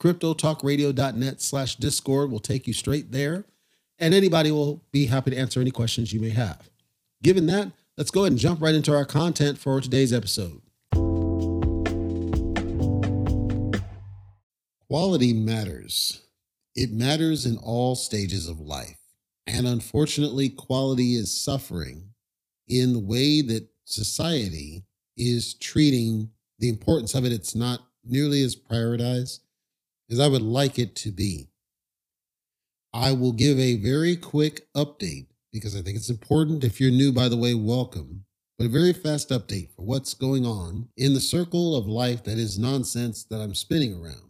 CryptoTalkRadio.net slash Discord will take you straight there. And anybody will be happy to answer any questions you may have. Given that, let's go ahead and jump right into our content for today's episode. Quality matters. It matters in all stages of life. And unfortunately, quality is suffering in the way that society is treating the importance of it. It's not nearly as prioritized as I would like it to be. I will give a very quick update because I think it's important. If you're new, by the way, welcome. But a very fast update for what's going on in the circle of life that is nonsense that I'm spinning around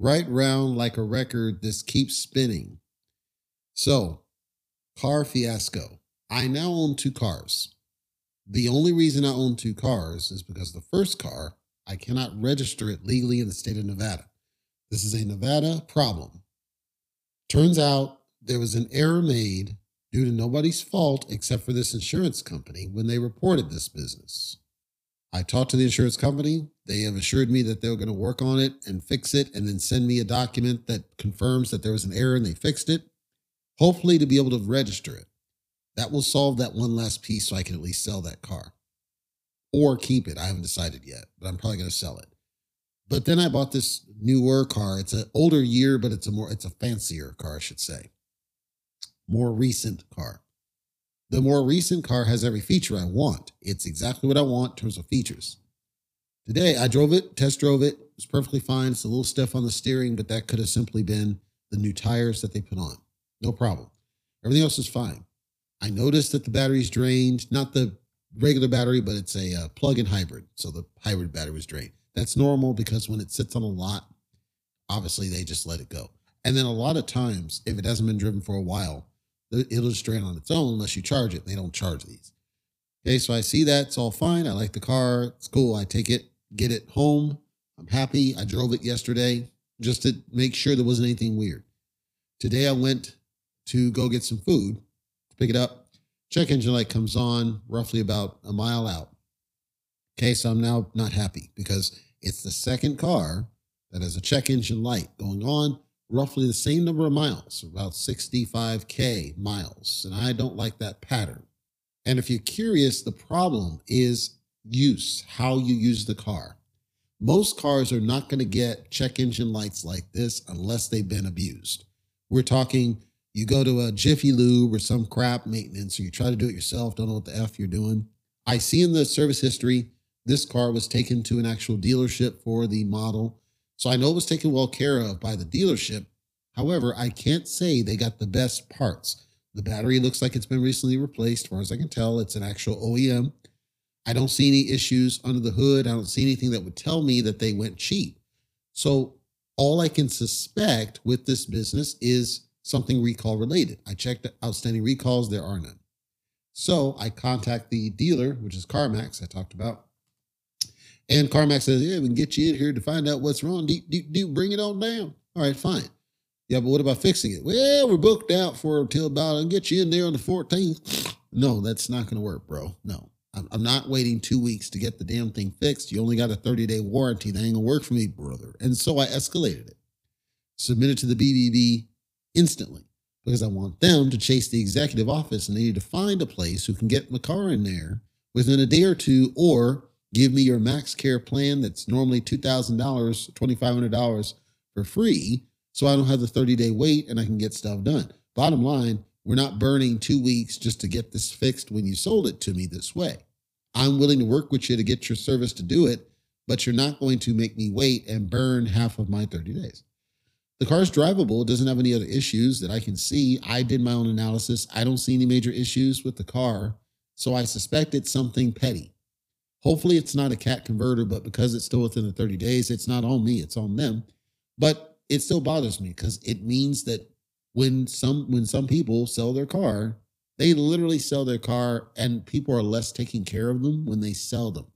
right round like a record. This keeps spinning. So, car fiasco. I now own two cars. The only reason I own two cars is because the first car, I cannot register it legally in the state of Nevada. This is a Nevada problem. Turns out there was an error made due to nobody's fault except for this insurance company when they reported this business. I talked to the insurance company. They have assured me that they're going to work on it and fix it and then send me a document that confirms that there was an error and they fixed it, hopefully to be able to register it. That will solve that one last piece so I can at least sell that car or keep it. I haven't decided yet, but I'm probably going to sell it. But then I bought this newer car. It's an older year, but it's a more it's a fancier car, I should say. More recent car. The more recent car has every feature I want. It's exactly what I want in terms of features. Today, I drove it, test drove it. It's perfectly fine. It's a little stiff on the steering, but that could have simply been the new tires that they put on. No problem. Everything else is fine. I noticed that the battery's drained, not the regular battery, but it's a uh, plug-in hybrid. So the hybrid battery was drained. That's normal because when it sits on a lot, obviously they just let it go. And then a lot of times, if it hasn't been driven for a while, it'll just drain on its own unless you charge it. They don't charge these. Okay, so I see that. It's all fine. I like the car. It's cool. I take it, get it home. I'm happy. I drove it yesterday just to make sure there wasn't anything weird. Today I went to go get some food to pick it up. Check engine light comes on roughly about a mile out. Okay, so I'm now not happy because it's the second car that has a check engine light going on roughly the same number of miles, about 65K miles. And I don't like that pattern. And if you're curious, the problem is use, how you use the car. Most cars are not going to get check engine lights like this unless they've been abused. We're talking you go to a Jiffy Lube or some crap maintenance, or you try to do it yourself, don't know what the F you're doing. I see in the service history, this car was taken to an actual dealership for the model so I know it was taken well care of by the dealership. However, I can't say they got the best parts. The battery looks like it's been recently replaced. As far as I can tell, it's an actual OEM. I don't see any issues under the hood. I don't see anything that would tell me that they went cheap. So all I can suspect with this business is something recall related. I checked outstanding recalls, there are none. So I contact the dealer, which is CarMax, I talked about, and CarMax says, yeah, we can get you in here to find out what's wrong. Do, do, do bring it on down. All right, fine. Yeah, but what about fixing it? Well, we're booked out for until about I'll get you in there on the 14th. No, that's not going to work, bro. No, I'm, I'm not waiting two weeks to get the damn thing fixed. You only got a 30 day warranty. That ain't going to work for me, brother. And so I escalated it, submitted to the BBB instantly because I want them to chase the executive office and they need to find a place who can get my car in there within a day or two or give me your max care plan that's normally $2,000, $2,500 for free so I don't have the 30 day wait and I can get stuff done. Bottom line, we're not burning two weeks just to get this fixed when you sold it to me this way. I'm willing to work with you to get your service to do it, but you're not going to make me wait and burn half of my 30 days. The car's drivable, it doesn't have any other issues that I can see. I did my own analysis. I don't see any major issues with the car, so I suspect it's something petty. Hopefully, it's not a cat converter, but because it's still within the 30 days, it's not on me, it's on them. But it still bothers me because it means that when some when some people sell their car, they literally sell their car and people are less taking care of them when they sell them.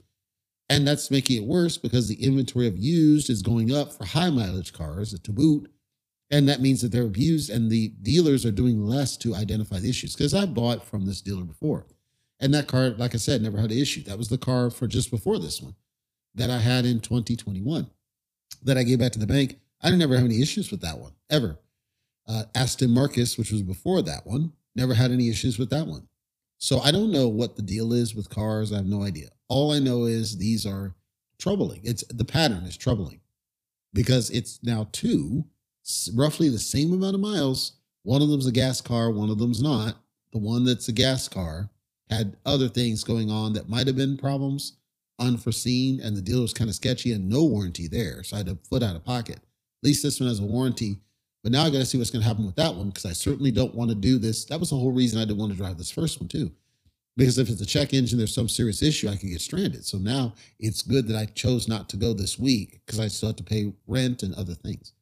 And that's making it worse because the inventory of used is going up for high mileage cars to boot. And that means that they're abused and the dealers are doing less to identify the issues. Because I bought from this dealer before. And that car, like I said, never had an issue. That was the car for just before this one that I had in 2021 that I gave back to the bank. I didn't ever have any issues with that one ever. Uh, Aston Marcus, which was before that one, never had any issues with that one. So I don't know what the deal is with cars. I have no idea. All I know is these are troubling. It's the pattern is troubling because it's now two, roughly the same amount of miles. One of them's a gas car, one of them's not. The one that's a gas car had other things going on that might have been problems unforeseen, and the deal was kind of sketchy and no warranty there. So I had to foot out of pocket At least this one has a warranty. But now I got to see what's going to happen with that one because I certainly don't want to do this. That was the whole reason I didn't want to drive this first one too. Because if it's a check engine, there's some serious issue, I could get stranded. So now it's good that I chose not to go this week because I still have to pay rent and other things.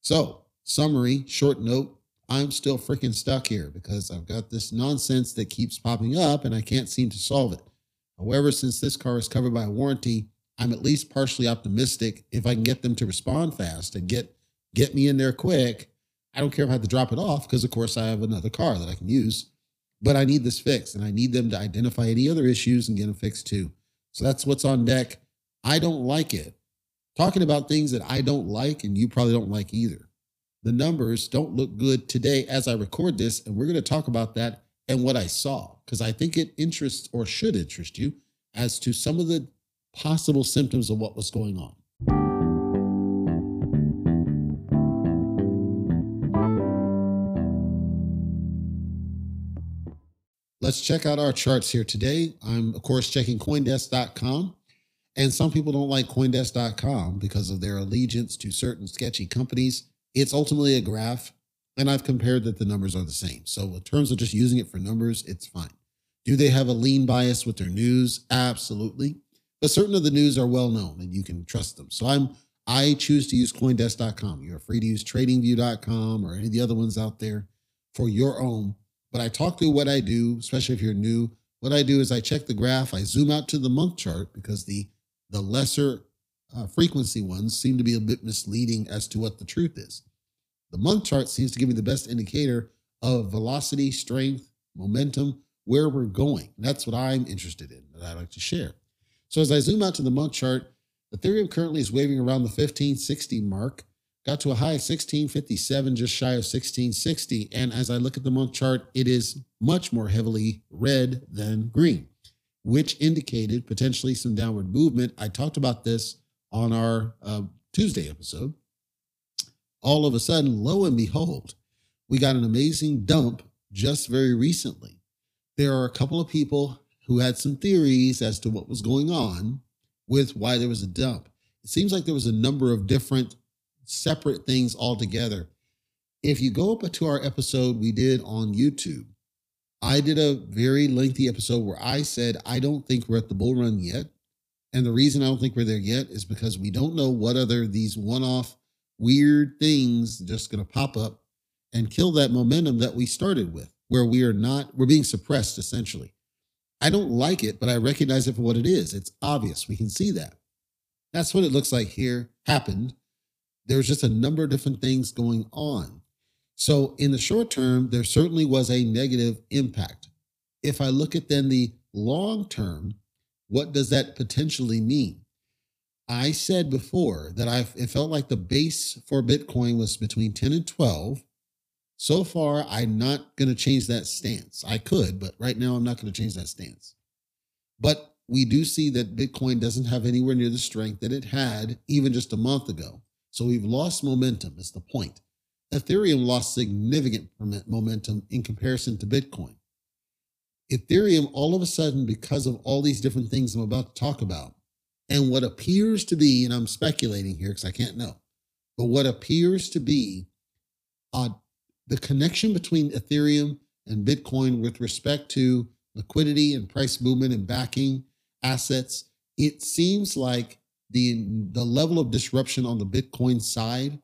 So, summary, short note, I'm still freaking stuck here because I've got this nonsense that keeps popping up and I can't seem to solve it. However, since this car is covered by a warranty, I'm at least partially optimistic if I can get them to respond fast and get get me in there quick. I don't care if I have to drop it off because of course I have another car that I can use. But I need this fixed and I need them to identify any other issues and get them fixed too. So that's what's on deck. I don't like it. Talking about things that I don't like and you probably don't like either. The numbers don't look good today as I record this, and we're going to talk about that and what I saw because I think it interests or should interest you as to some of the possible symptoms of what was going on. Let's check out our charts here today. I'm, of course, checking Coindesk.com. And some people don't like Coindesk.com because of their allegiance to certain sketchy companies. It's ultimately a graph, and I've compared that the numbers are the same. So, in terms of just using it for numbers, it's fine. Do they have a lean bias with their news? Absolutely but certain of the news are well known and you can trust them. So I'm I choose to use coindesk.com. You're free to use tradingview.com or any of the other ones out there for your own. But I talk through what I do, especially if you're new. What I do is I check the graph, I zoom out to the month chart because the the lesser uh, frequency ones seem to be a bit misleading as to what the truth is. The month chart seems to give me the best indicator of velocity, strength, momentum, where we're going. That's what I'm interested in that I like to share. So as I zoom out to the month chart, Ethereum currently is waving around the 1560 mark, got to a high of 1657, just shy of 1660. And as I look at the month chart, it is much more heavily red than green, which indicated potentially some downward movement. I talked about this on our uh, Tuesday episode. All of a sudden, lo and behold, we got an amazing dump just very recently. There are a couple of people who had some theories as to what was going on with why there was a dump. It seems like there was a number of different separate things altogether. If you go up to our episode we did on YouTube, I did a very lengthy episode where I said, I don't think we're at the bull run yet. And the reason I don't think we're there yet is because we don't know what other these one off weird things just going to pop up and kill that momentum that we started with, where we are not, we're being suppressed essentially. I don't like it, but I recognize it for what it is. It's obvious. We can see that. That's what it looks like here happened. There's just a number of different things going on. So, in the short term, there certainly was a negative impact. If I look at then the long term, what does that potentially mean? I said before that I it felt like the base for Bitcoin was between 10 and 12. So far, I'm not going to change that stance. I could, but right now I'm not going to change that stance. But we do see that Bitcoin doesn't have anywhere near the strength that it had even just a month ago. So we've lost momentum, is the point. Ethereum lost significant momentum in comparison to Bitcoin. Ethereum, all of a sudden, because of all these different things I'm about to talk about, and what appears to be, and I'm speculating here because I can't know, but what appears to be uh, the connection between Ethereum and Bitcoin with respect to liquidity and price movement and backing assets, it seems like the, the level of disruption on the Bitcoin side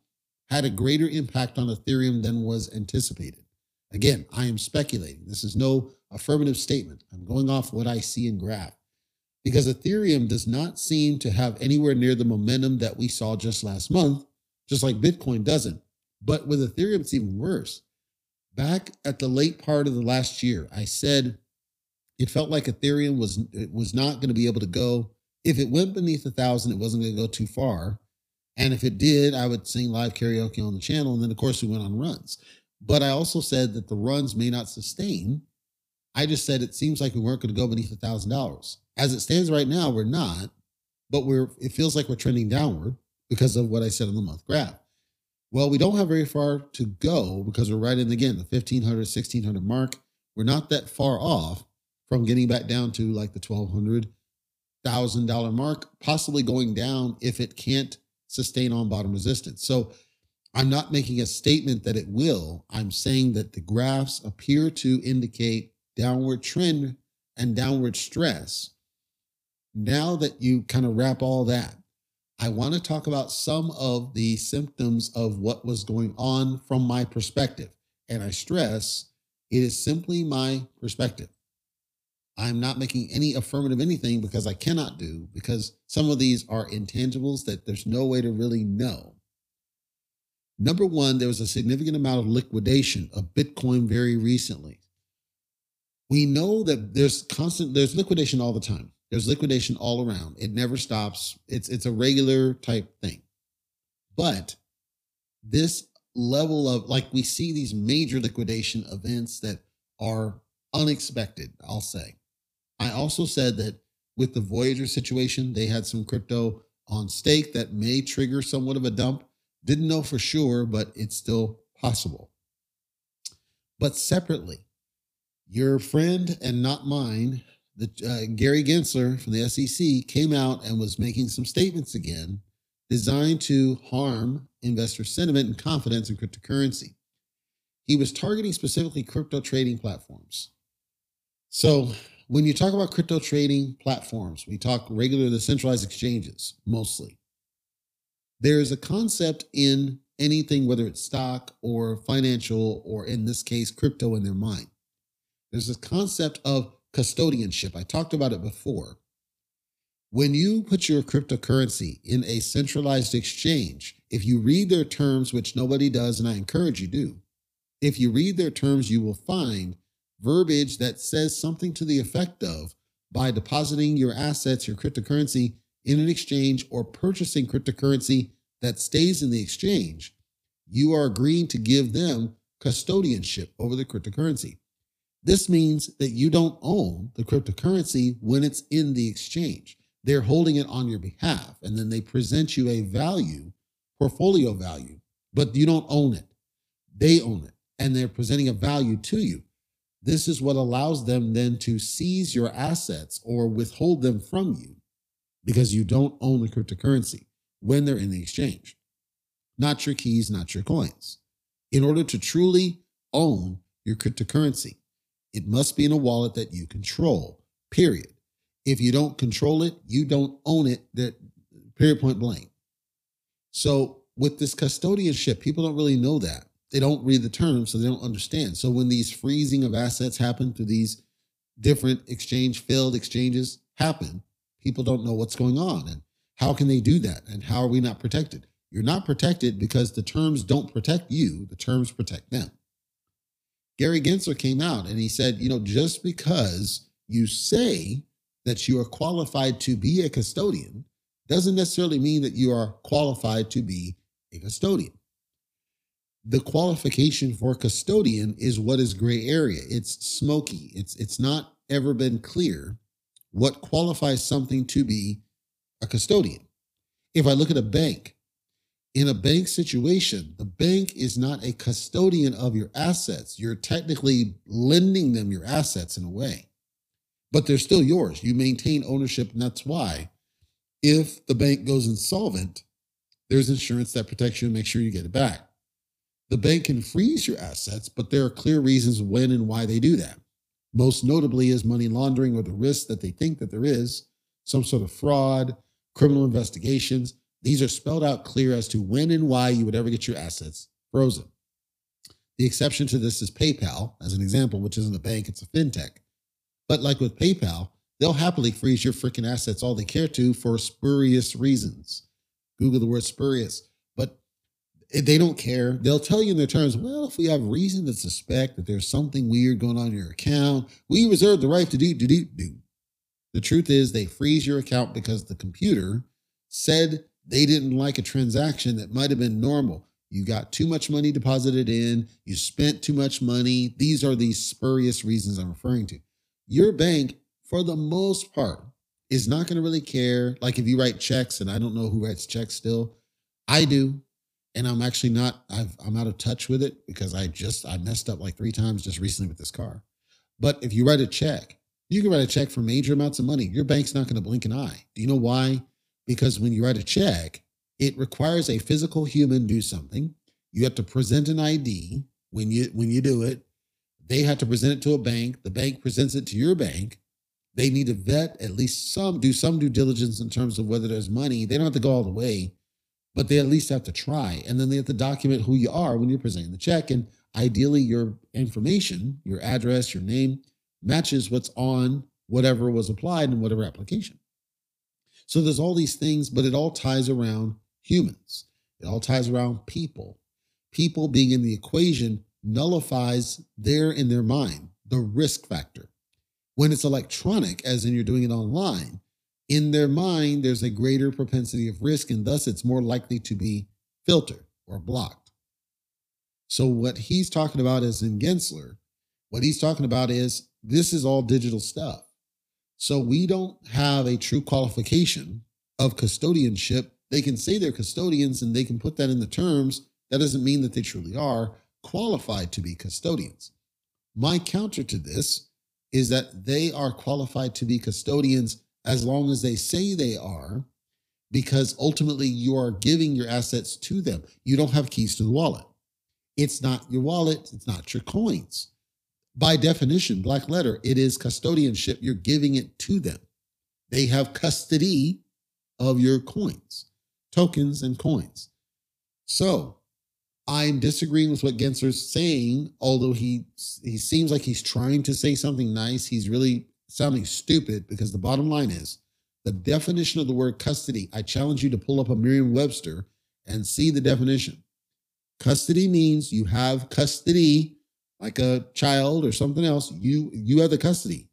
had a greater impact on Ethereum than was anticipated. Again, I am speculating. This is no affirmative statement. I'm going off what I see in graph because Ethereum does not seem to have anywhere near the momentum that we saw just last month, just like Bitcoin doesn't. But with Ethereum, it's even worse. Back at the late part of the last year, I said it felt like Ethereum was it was not going to be able to go. If it went beneath a thousand, it wasn't going to go too far. And if it did, I would sing live karaoke on the channel. And then, of course, we went on runs. But I also said that the runs may not sustain. I just said it seems like we weren't going to go beneath a thousand dollars. As it stands right now, we're not, but we're it feels like we're trending downward because of what I said on the month graph. Well, we don't have very far to go because we're right in again the 1500 1600 mark. We're not that far off from getting back down to like the 1200 thousand dollar mark, possibly going down if it can't sustain on bottom resistance. So I'm not making a statement that it will. I'm saying that the graphs appear to indicate downward trend and downward stress now that you kind of wrap all that, I want to talk about some of the symptoms of what was going on from my perspective. And I stress it is simply my perspective. I'm not making any affirmative anything because I cannot do, because some of these are intangibles that there's no way to really know. Number one, there was a significant amount of liquidation of Bitcoin very recently. We know that there's constant, there's liquidation all the time. There's liquidation all around. It never stops. It's it's a regular type thing. But this level of like we see these major liquidation events that are unexpected, I'll say. I also said that with the Voyager situation, they had some crypto on stake that may trigger somewhat of a dump. Didn't know for sure, but it's still possible. But separately, your friend and not mine, the, uh, Gary Gensler from the SEC came out and was making some statements again designed to harm investor sentiment and confidence in cryptocurrency. He was targeting specifically crypto trading platforms. So, when you talk about crypto trading platforms, we talk regular the centralized exchanges mostly. There is a concept in anything, whether it's stock or financial, or in this case, crypto in their mind. There's this concept of custodianship. I talked about it before. When you put your cryptocurrency in a centralized exchange, if you read their terms, which nobody does, and I encourage you do, if you read their terms, you will find verbiage that says something to the effect of by depositing your assets, your cryptocurrency in an exchange or purchasing cryptocurrency that stays in the exchange, you are agreeing to give them custodianship over the cryptocurrency. This means that you don't own the cryptocurrency when it's in the exchange. They're holding it on your behalf, and then they present you a value, portfolio value, but you don't own it. They own it, and they're presenting a value to you. This is what allows them then to seize your assets or withhold them from you because you don't own the cryptocurrency when they're in the exchange. Not your keys, not your coins. In order to truly own your cryptocurrency, it must be in a wallet that you control, period. If you don't control it, you don't own it, that period point blank. So with this custodianship, people don't really know that. They don't read the terms, so they don't understand. So when these freezing of assets happen through these different exchange failed exchanges happen, people don't know what's going on and how can they do that and how are we not protected? You're not protected because the terms don't protect you, the terms protect them. Gary Gensler came out and he said, you know, just because you say that you are qualified to be a custodian doesn't necessarily mean that you are qualified to be a custodian. The qualification for custodian is what is gray area. It's smoky. It's it's not ever been clear what qualifies something to be a custodian. If I look at a bank, in a bank situation, the bank is not a custodian of your assets. You're technically lending them your assets in a way, but they're still yours. You maintain ownership, and that's why if the bank goes insolvent, there's insurance that protects you and makes sure you get it back. The bank can freeze your assets, but there are clear reasons when and why they do that. Most notably is money laundering or the risk that they think that there is, some sort of fraud, criminal investigations. These are spelled out clear as to when and why you would ever get your assets frozen. The exception to this is PayPal, as an example, which isn't a bank, it's a fintech. But like with PayPal, they'll happily freeze your freaking assets all they care to for spurious reasons. Google the word spurious. But eh, they don't care. They'll tell you in their terms, well, if we have reason to suspect that there's something weird going on in your account, we reserve the right to do, do, do, do. The truth is, they freeze your account because the computer said they didn't like a transaction that might have been normal. You got too much money deposited in, you spent too much money. These are the spurious reasons I'm referring to. Your bank, for the most part, is not going to really care. Like if you write checks, and I don't know who writes checks still, I do. And I'm actually not, I've, I'm out of touch with it because I just, I messed up like three times just recently with this car. But if you write a check, you can write a check for major amounts of money. Your bank's not going to blink an eye. Do you know why? Because when you write a check, it requires a physical human do something. You have to present an ID when you when you do it. They have to present it to a bank. The bank presents it to your bank. They need to vet at least some, do some due diligence in terms of whether there's money. They don't have to go all the way, but they at least have to try. And then they have to document who you are when you're presenting the check. And ideally, your information, your address, your name, matches what's on whatever was applied in whatever application. So there's all these things, but it all ties around humans. It all ties around people. People being in the equation nullifies there in their mind the risk factor. When it's electronic, as in you're doing it online, in their mind, there's a greater propensity of risk, and thus it's more likely to be filtered or blocked. So, what he's talking about is in Gensler, what he's talking about is this is all digital stuff. So we don't have a true qualification of custodianship. They can say they're custodians and they can put that in the terms. That doesn't mean that they truly are qualified to be custodians. My counter to this is that they are qualified to be custodians as long as they say they are, because ultimately you are giving your assets to them. You don't have keys to the wallet. It's not your wallet, it's not your coins by definition, black letter, it is custodianship. You're giving it to them. They have custody of your coins, tokens, and coins. So I'm disagreeing with what Gensler's saying, although he he seems like he's trying to say something nice. He's really sounding stupid because the bottom line is the definition of the word custody. I challenge you to pull up a Merriam-Webster and see the definition. Custody means you have custody like a child or something else, you you have the custody.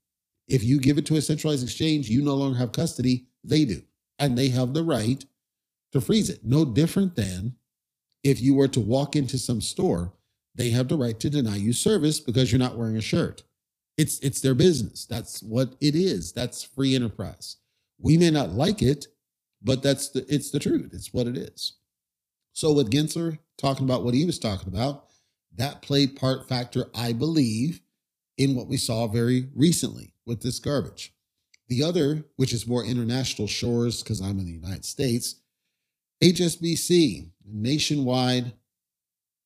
If you give it to a centralized exchange, you no longer have custody, they do. And they have the right to freeze it. No different than if you were to walk into some store, they have the right to deny you service because you're not wearing a shirt. It's it's their business. That's what it is. That's free enterprise. We may not like it, but that's the it's the truth. It's what it is. So with Gensler talking about what he was talking about, that played part factor, I believe, in what we saw very recently with this garbage. The other, which is more international shores, because I'm in the United States, HSBC, nationwide,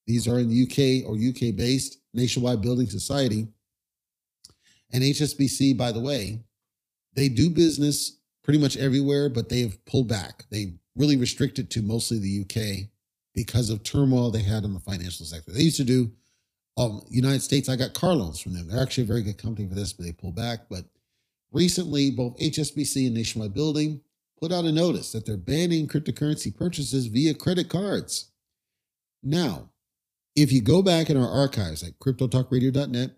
these are in the UK or UK based, Nationwide Building Society. And HSBC, by the way, they do business pretty much everywhere, but they have pulled back. They really restricted to mostly the UK because of turmoil they had in the financial sector. They used to do um, United States. I got car loans from them. They're actually a very good company for this, but they pulled back. But recently, both HSBC and Nationwide Building put out a notice that they're banning cryptocurrency purchases via credit cards. Now, if you go back in our archives at cryptotalkradio.net,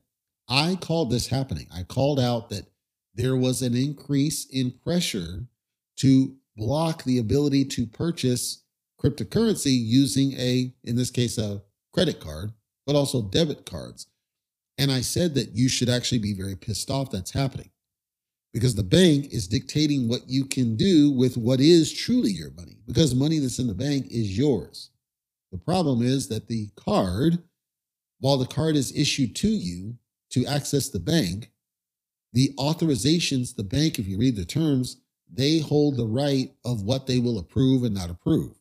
I called this happening. I called out that there was an increase in pressure to block the ability to purchase cryptocurrency using a, in this case, a credit card, but also debit cards. And I said that you should actually be very pissed off that's happening because the bank is dictating what you can do with what is truly your money because money that's in the bank is yours. The problem is that the card, while the card is issued to you to access the bank, the authorizations, the bank, if you read the terms, they hold the right of what they will approve and not approve.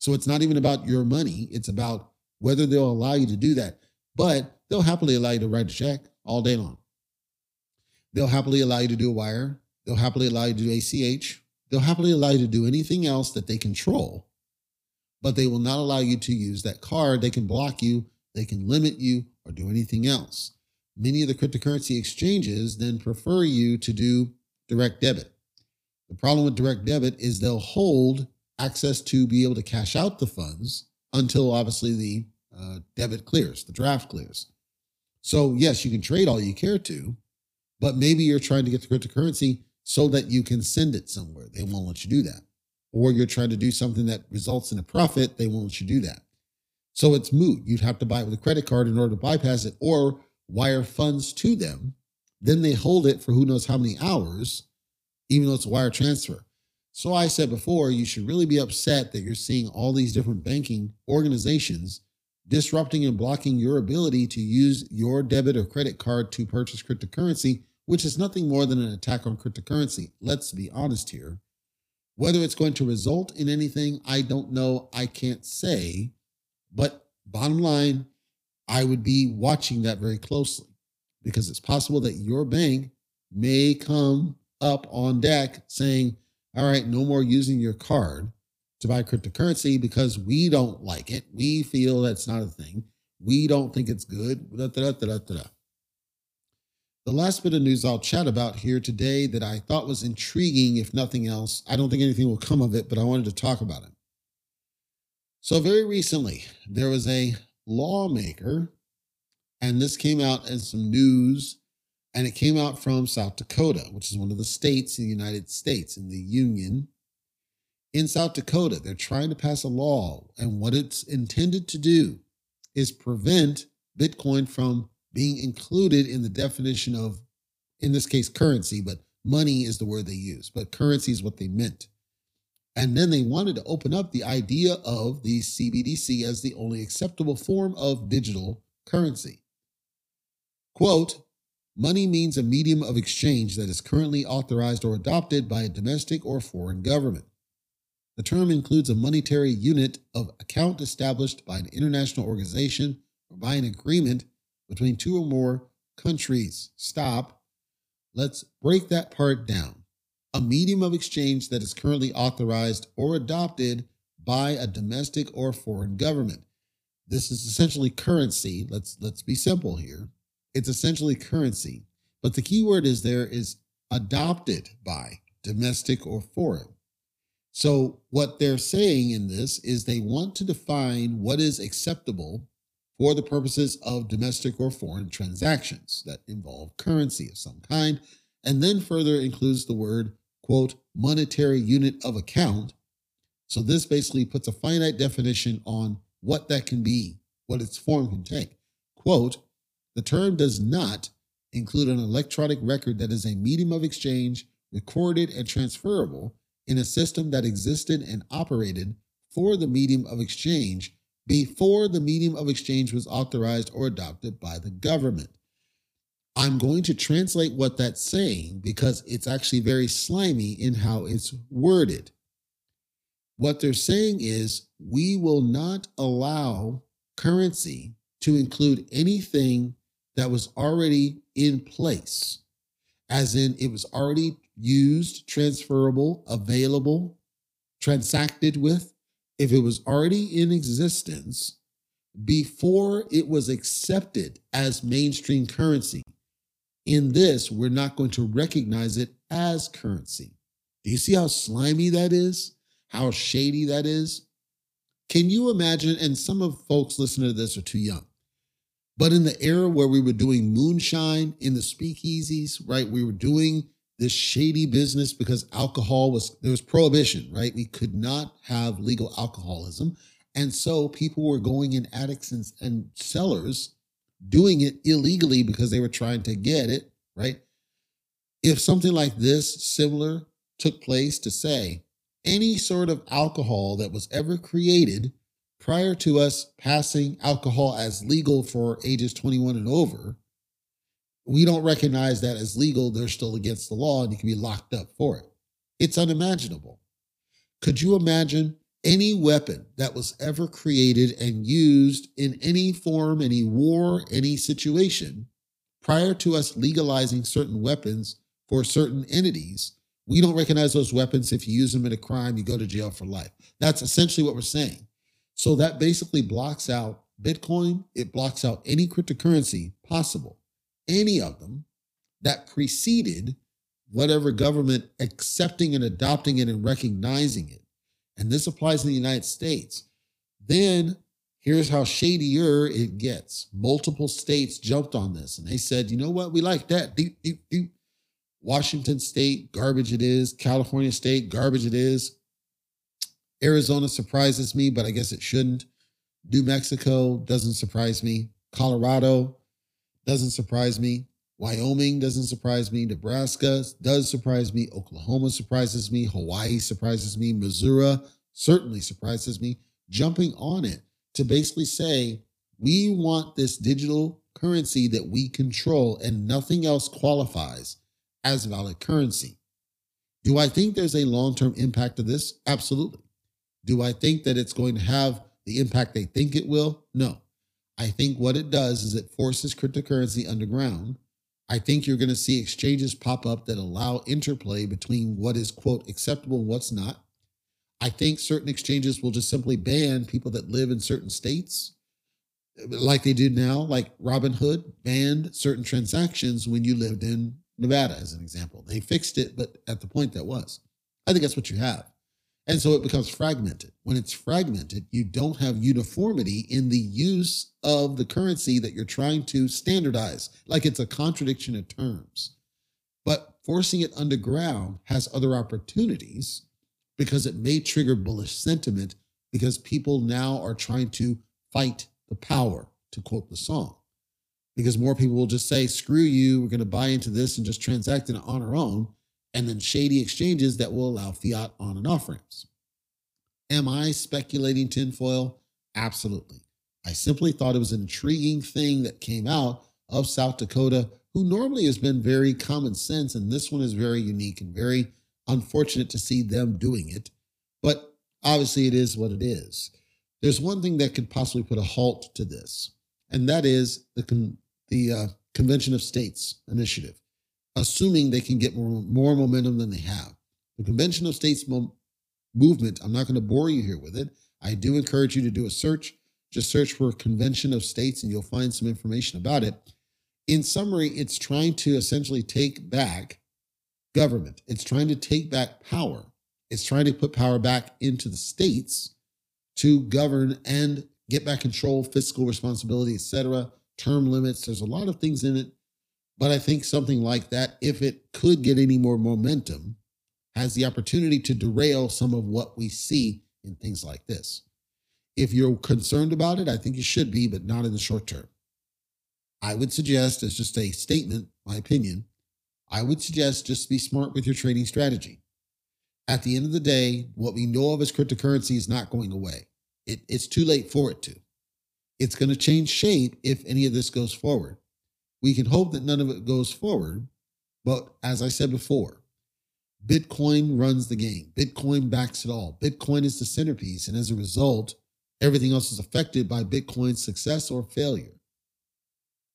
So it's not even about your money, it's about whether they'll allow you to do that. But they'll happily allow you to write a check all day long. They'll happily allow you to do a wire. They'll happily allow you to do ACH. They'll happily allow you to do anything else that they control, but they will not allow you to use that card. They can block you, they can limit you, or do anything else. Many of the cryptocurrency exchanges then prefer you to do direct debit. The problem with direct debit is they'll hold access to be able to cash out the funds until obviously the uh, debit clears, the draft clears. So, yes, you can trade all you care to, but maybe you're trying to get the cryptocurrency so that you can send it somewhere. They won't let you do that. Or you're trying to do something that results in a profit. They won't let you do that. So it's moot. You'd have to buy it with a credit card in order to bypass it or wire funds to them. Then they hold it for who knows how many hours, even though it's a wire transfer. So I said before, you should really be upset that you're seeing all these different banking organizations disrupting and blocking your ability to use your debit or credit card to purchase cryptocurrency, which is nothing more than an attack on cryptocurrency. Let's be honest here. Whether it's going to result in anything, I don't know. I can't say. But bottom line, I would be watching that very closely because it's possible that your bank may come up on deck saying, all right, no more using your card to buy cryptocurrency because we don't like it. We feel that's not a thing. We don't think it's good. Da, da, da, the last bit of news I'll chat about here today that I thought was intriguing, if nothing else, I don't think anything will come of it, but I wanted to talk about it. So, very recently, there was a lawmaker, and this came out as some news, and it came out from South Dakota, which is one of the states in the United States in the Union in South Dakota. They're trying to pass a law, and what it's intended to do is prevent Bitcoin from being included in the definition of, in this case, currency, but money is the word they use, but currency is what they meant. And then they wanted to open up the idea of the CBDC as the only acceptable form of digital currency. Quote, money means a medium of exchange that is currently authorized or adopted by a domestic or foreign government. The term includes a monetary unit of account established by an international organization or by an agreement between two or more countries. Stop. Let's break that part down. A medium of exchange that is currently authorized or adopted by a domestic or foreign government. This is essentially currency. Let's let's be simple here. It's essentially currency, but the key word is there is adopted by domestic or foreign. So, what they're saying in this is they want to define what is acceptable for the purposes of domestic or foreign transactions that involve currency of some kind, and then further includes the word, quote, monetary unit of account. So, this basically puts a finite definition on what that can be, what its form can take. Quote, the term does not include an electronic record that is a medium of exchange, recorded and transferable in a system that existed and operated for the medium of exchange before the medium of exchange was authorized or adopted by the government. I'm going to translate what that's saying because it's actually very slimy in how it's worded. What they're saying is we will not allow currency to include anything that was already in place, as in it was already used, transferable, available, transacted with, if it was already in existence before it was accepted as mainstream currency. In this, we're not going to recognize it as currency. Do you see how slimy that is? How shady that is? Can you imagine? And some of folks listening to this are too young. But in the era where we were doing moonshine in the speakeasies, right? We were doing this shady business because alcohol was, there was prohibition, right? We could not have legal alcoholism. And so people were going in attics and, and cellars doing it illegally because they were trying to get it, right? If something like this similar took place to say any sort of alcohol that was ever created prior to us passing alcohol as legal for ages 21 and over, we don't recognize that as legal. They're still against the law and you can be locked up for it. It's unimaginable. Could you imagine any weapon that was ever created and used in any form, any war, any situation, prior to us legalizing certain weapons for certain entities, we don't recognize those weapons. If you use them in a crime, you go to jail for life. That's essentially what we're saying. So that basically blocks out Bitcoin. It blocks out any cryptocurrency possible, any of them that preceded whatever government accepting and adopting it and recognizing it and this applies in the United States, then here's how shadier it gets. Multiple states jumped on this and they said, you know what? We like that. Deep, deep, deep. Washington State, garbage it is. California State, garbage it is. Arizona surprises me, but I guess it shouldn't. New Mexico doesn't surprise me. Colorado doesn't surprise me. Wyoming doesn't surprise me. Nebraska does surprise me. Oklahoma surprises me. Hawaii surprises me. Missouri certainly surprises me. Jumping on it to basically say, we want this digital currency that we control and nothing else qualifies as valid currency. Do I think there's a long term impact of this? Absolutely. Do I think that it's going to have the impact they think it will? No. I think what it does is it forces cryptocurrency underground I think you're going to see exchanges pop up that allow interplay between what is, quote, acceptable and what's not. I think certain exchanges will just simply ban people that live in certain states, like they do now, like Robinhood banned certain transactions when you lived in Nevada, as an example. They fixed it, but at the point that was. I think that's what you have. And so it becomes fragmented. When it's fragmented, you don't have uniformity in the use of the currency that you're trying to standardize, like it's a contradiction of terms. But forcing it underground has other opportunities because it may trigger bullish sentiment because people now are trying to fight the power, to quote the song. Because more people will just say, screw you, we're going to buy into this and just transact it on our own and then shady exchanges that will allow fiat on and off ramps. Am I speculating tinfoil? Absolutely. I simply thought it was an intriguing thing that came out of South Dakota, who normally has been very common sense, and this one is very unique and very unfortunate to see them doing it. But obviously, it is what it is. There's one thing that could possibly put a halt to this, and that is the con- the uh, Convention of States initiative assuming they can get more, more momentum than they have. The Convention of States mo- movement, I'm not going to bore you here with it. I do encourage you to do a search. Just search for Convention of States and you'll find some information about it. In summary, it's trying to essentially take back government, it's trying to take back power, it's trying to put power back into the states to govern and get back control, fiscal responsibility, etc. Term limits. There's a lot of things in it but I think something like that, if it could get any more momentum, has the opportunity to derail some of what we see in things like this. If you're concerned about it, I think you should be, but not in the short term. I would suggest, as just a statement, my opinion, I would suggest just be smart with your trading strategy. At the end of the day, what we know of as cryptocurrency is not going away. It, it's too late for it to. It's going to change shape if any of this goes forward. We can hope that none of it goes forward. But as I said before, Bitcoin runs the game. Bitcoin backs it all. Bitcoin is the centerpiece. And as a result, everything else is affected by Bitcoin's success or failure.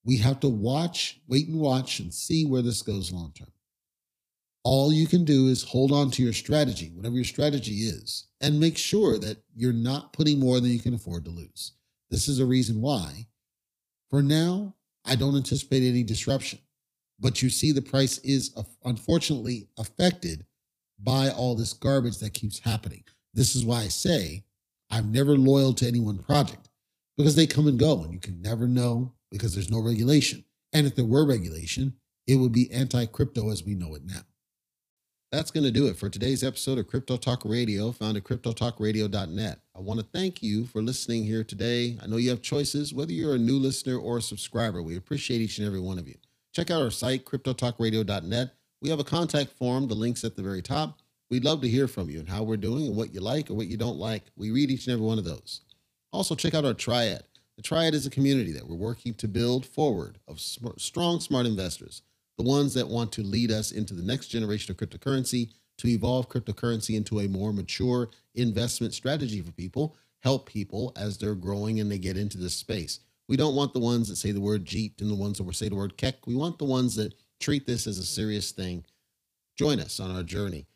We have to watch, wait and watch, and see where this goes long term. All you can do is hold on to your strategy, whatever your strategy is, and make sure that you're not putting more than you can afford to lose. This is a reason why, for now, I don't anticipate any disruption. But you see, the price is unfortunately affected by all this garbage that keeps happening. This is why I say I'm never loyal to any one project because they come and go and you can never know because there's no regulation. And if there were regulation, it would be anti crypto as we know it now. That's going to do it for today's episode of Crypto Talk Radio, found at cryptotalkradio.net. I want to thank you for listening here today. I know you have choices, whether you're a new listener or a subscriber. We appreciate each and every one of you. Check out our site, cryptotalkradio.net. We have a contact form, the link's at the very top. We'd love to hear from you and how we're doing and what you like or what you don't like. We read each and every one of those. Also, check out our Triad. The Triad is a community that we're working to build forward of strong, smart investors, the ones that want to lead us into the next generation of cryptocurrency, to evolve cryptocurrency into a more mature investment strategy for people, help people as they're growing and they get into this space. We don't want the ones that say the word Jeet and the ones that say the word kek. We want the ones that treat this as a serious thing. Join us on our journey.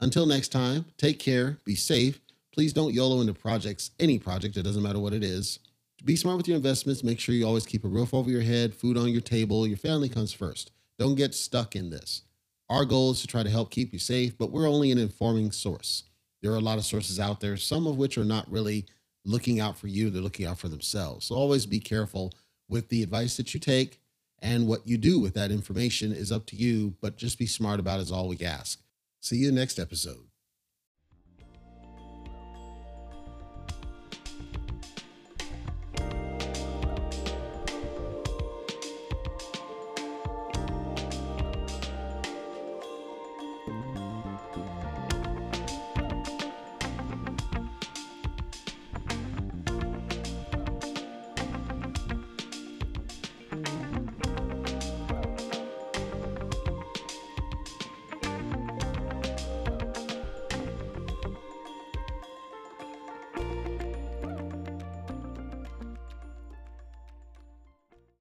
Until next time, take care, be safe. Please don't YOLO into projects, any project, it doesn't matter what it is. Be smart with your investments. Make sure you always keep a roof over your head, food on your table. Your family comes first. Don't get stuck in this. Our goal is to try to help keep you safe, but we're only an informing source. There are a lot of sources out there, some of which are not really looking out for you, they're looking out for themselves. So always be careful with the advice that you take and what you do with that information is up to you, but just be smart about it is all we ask. See you next episode.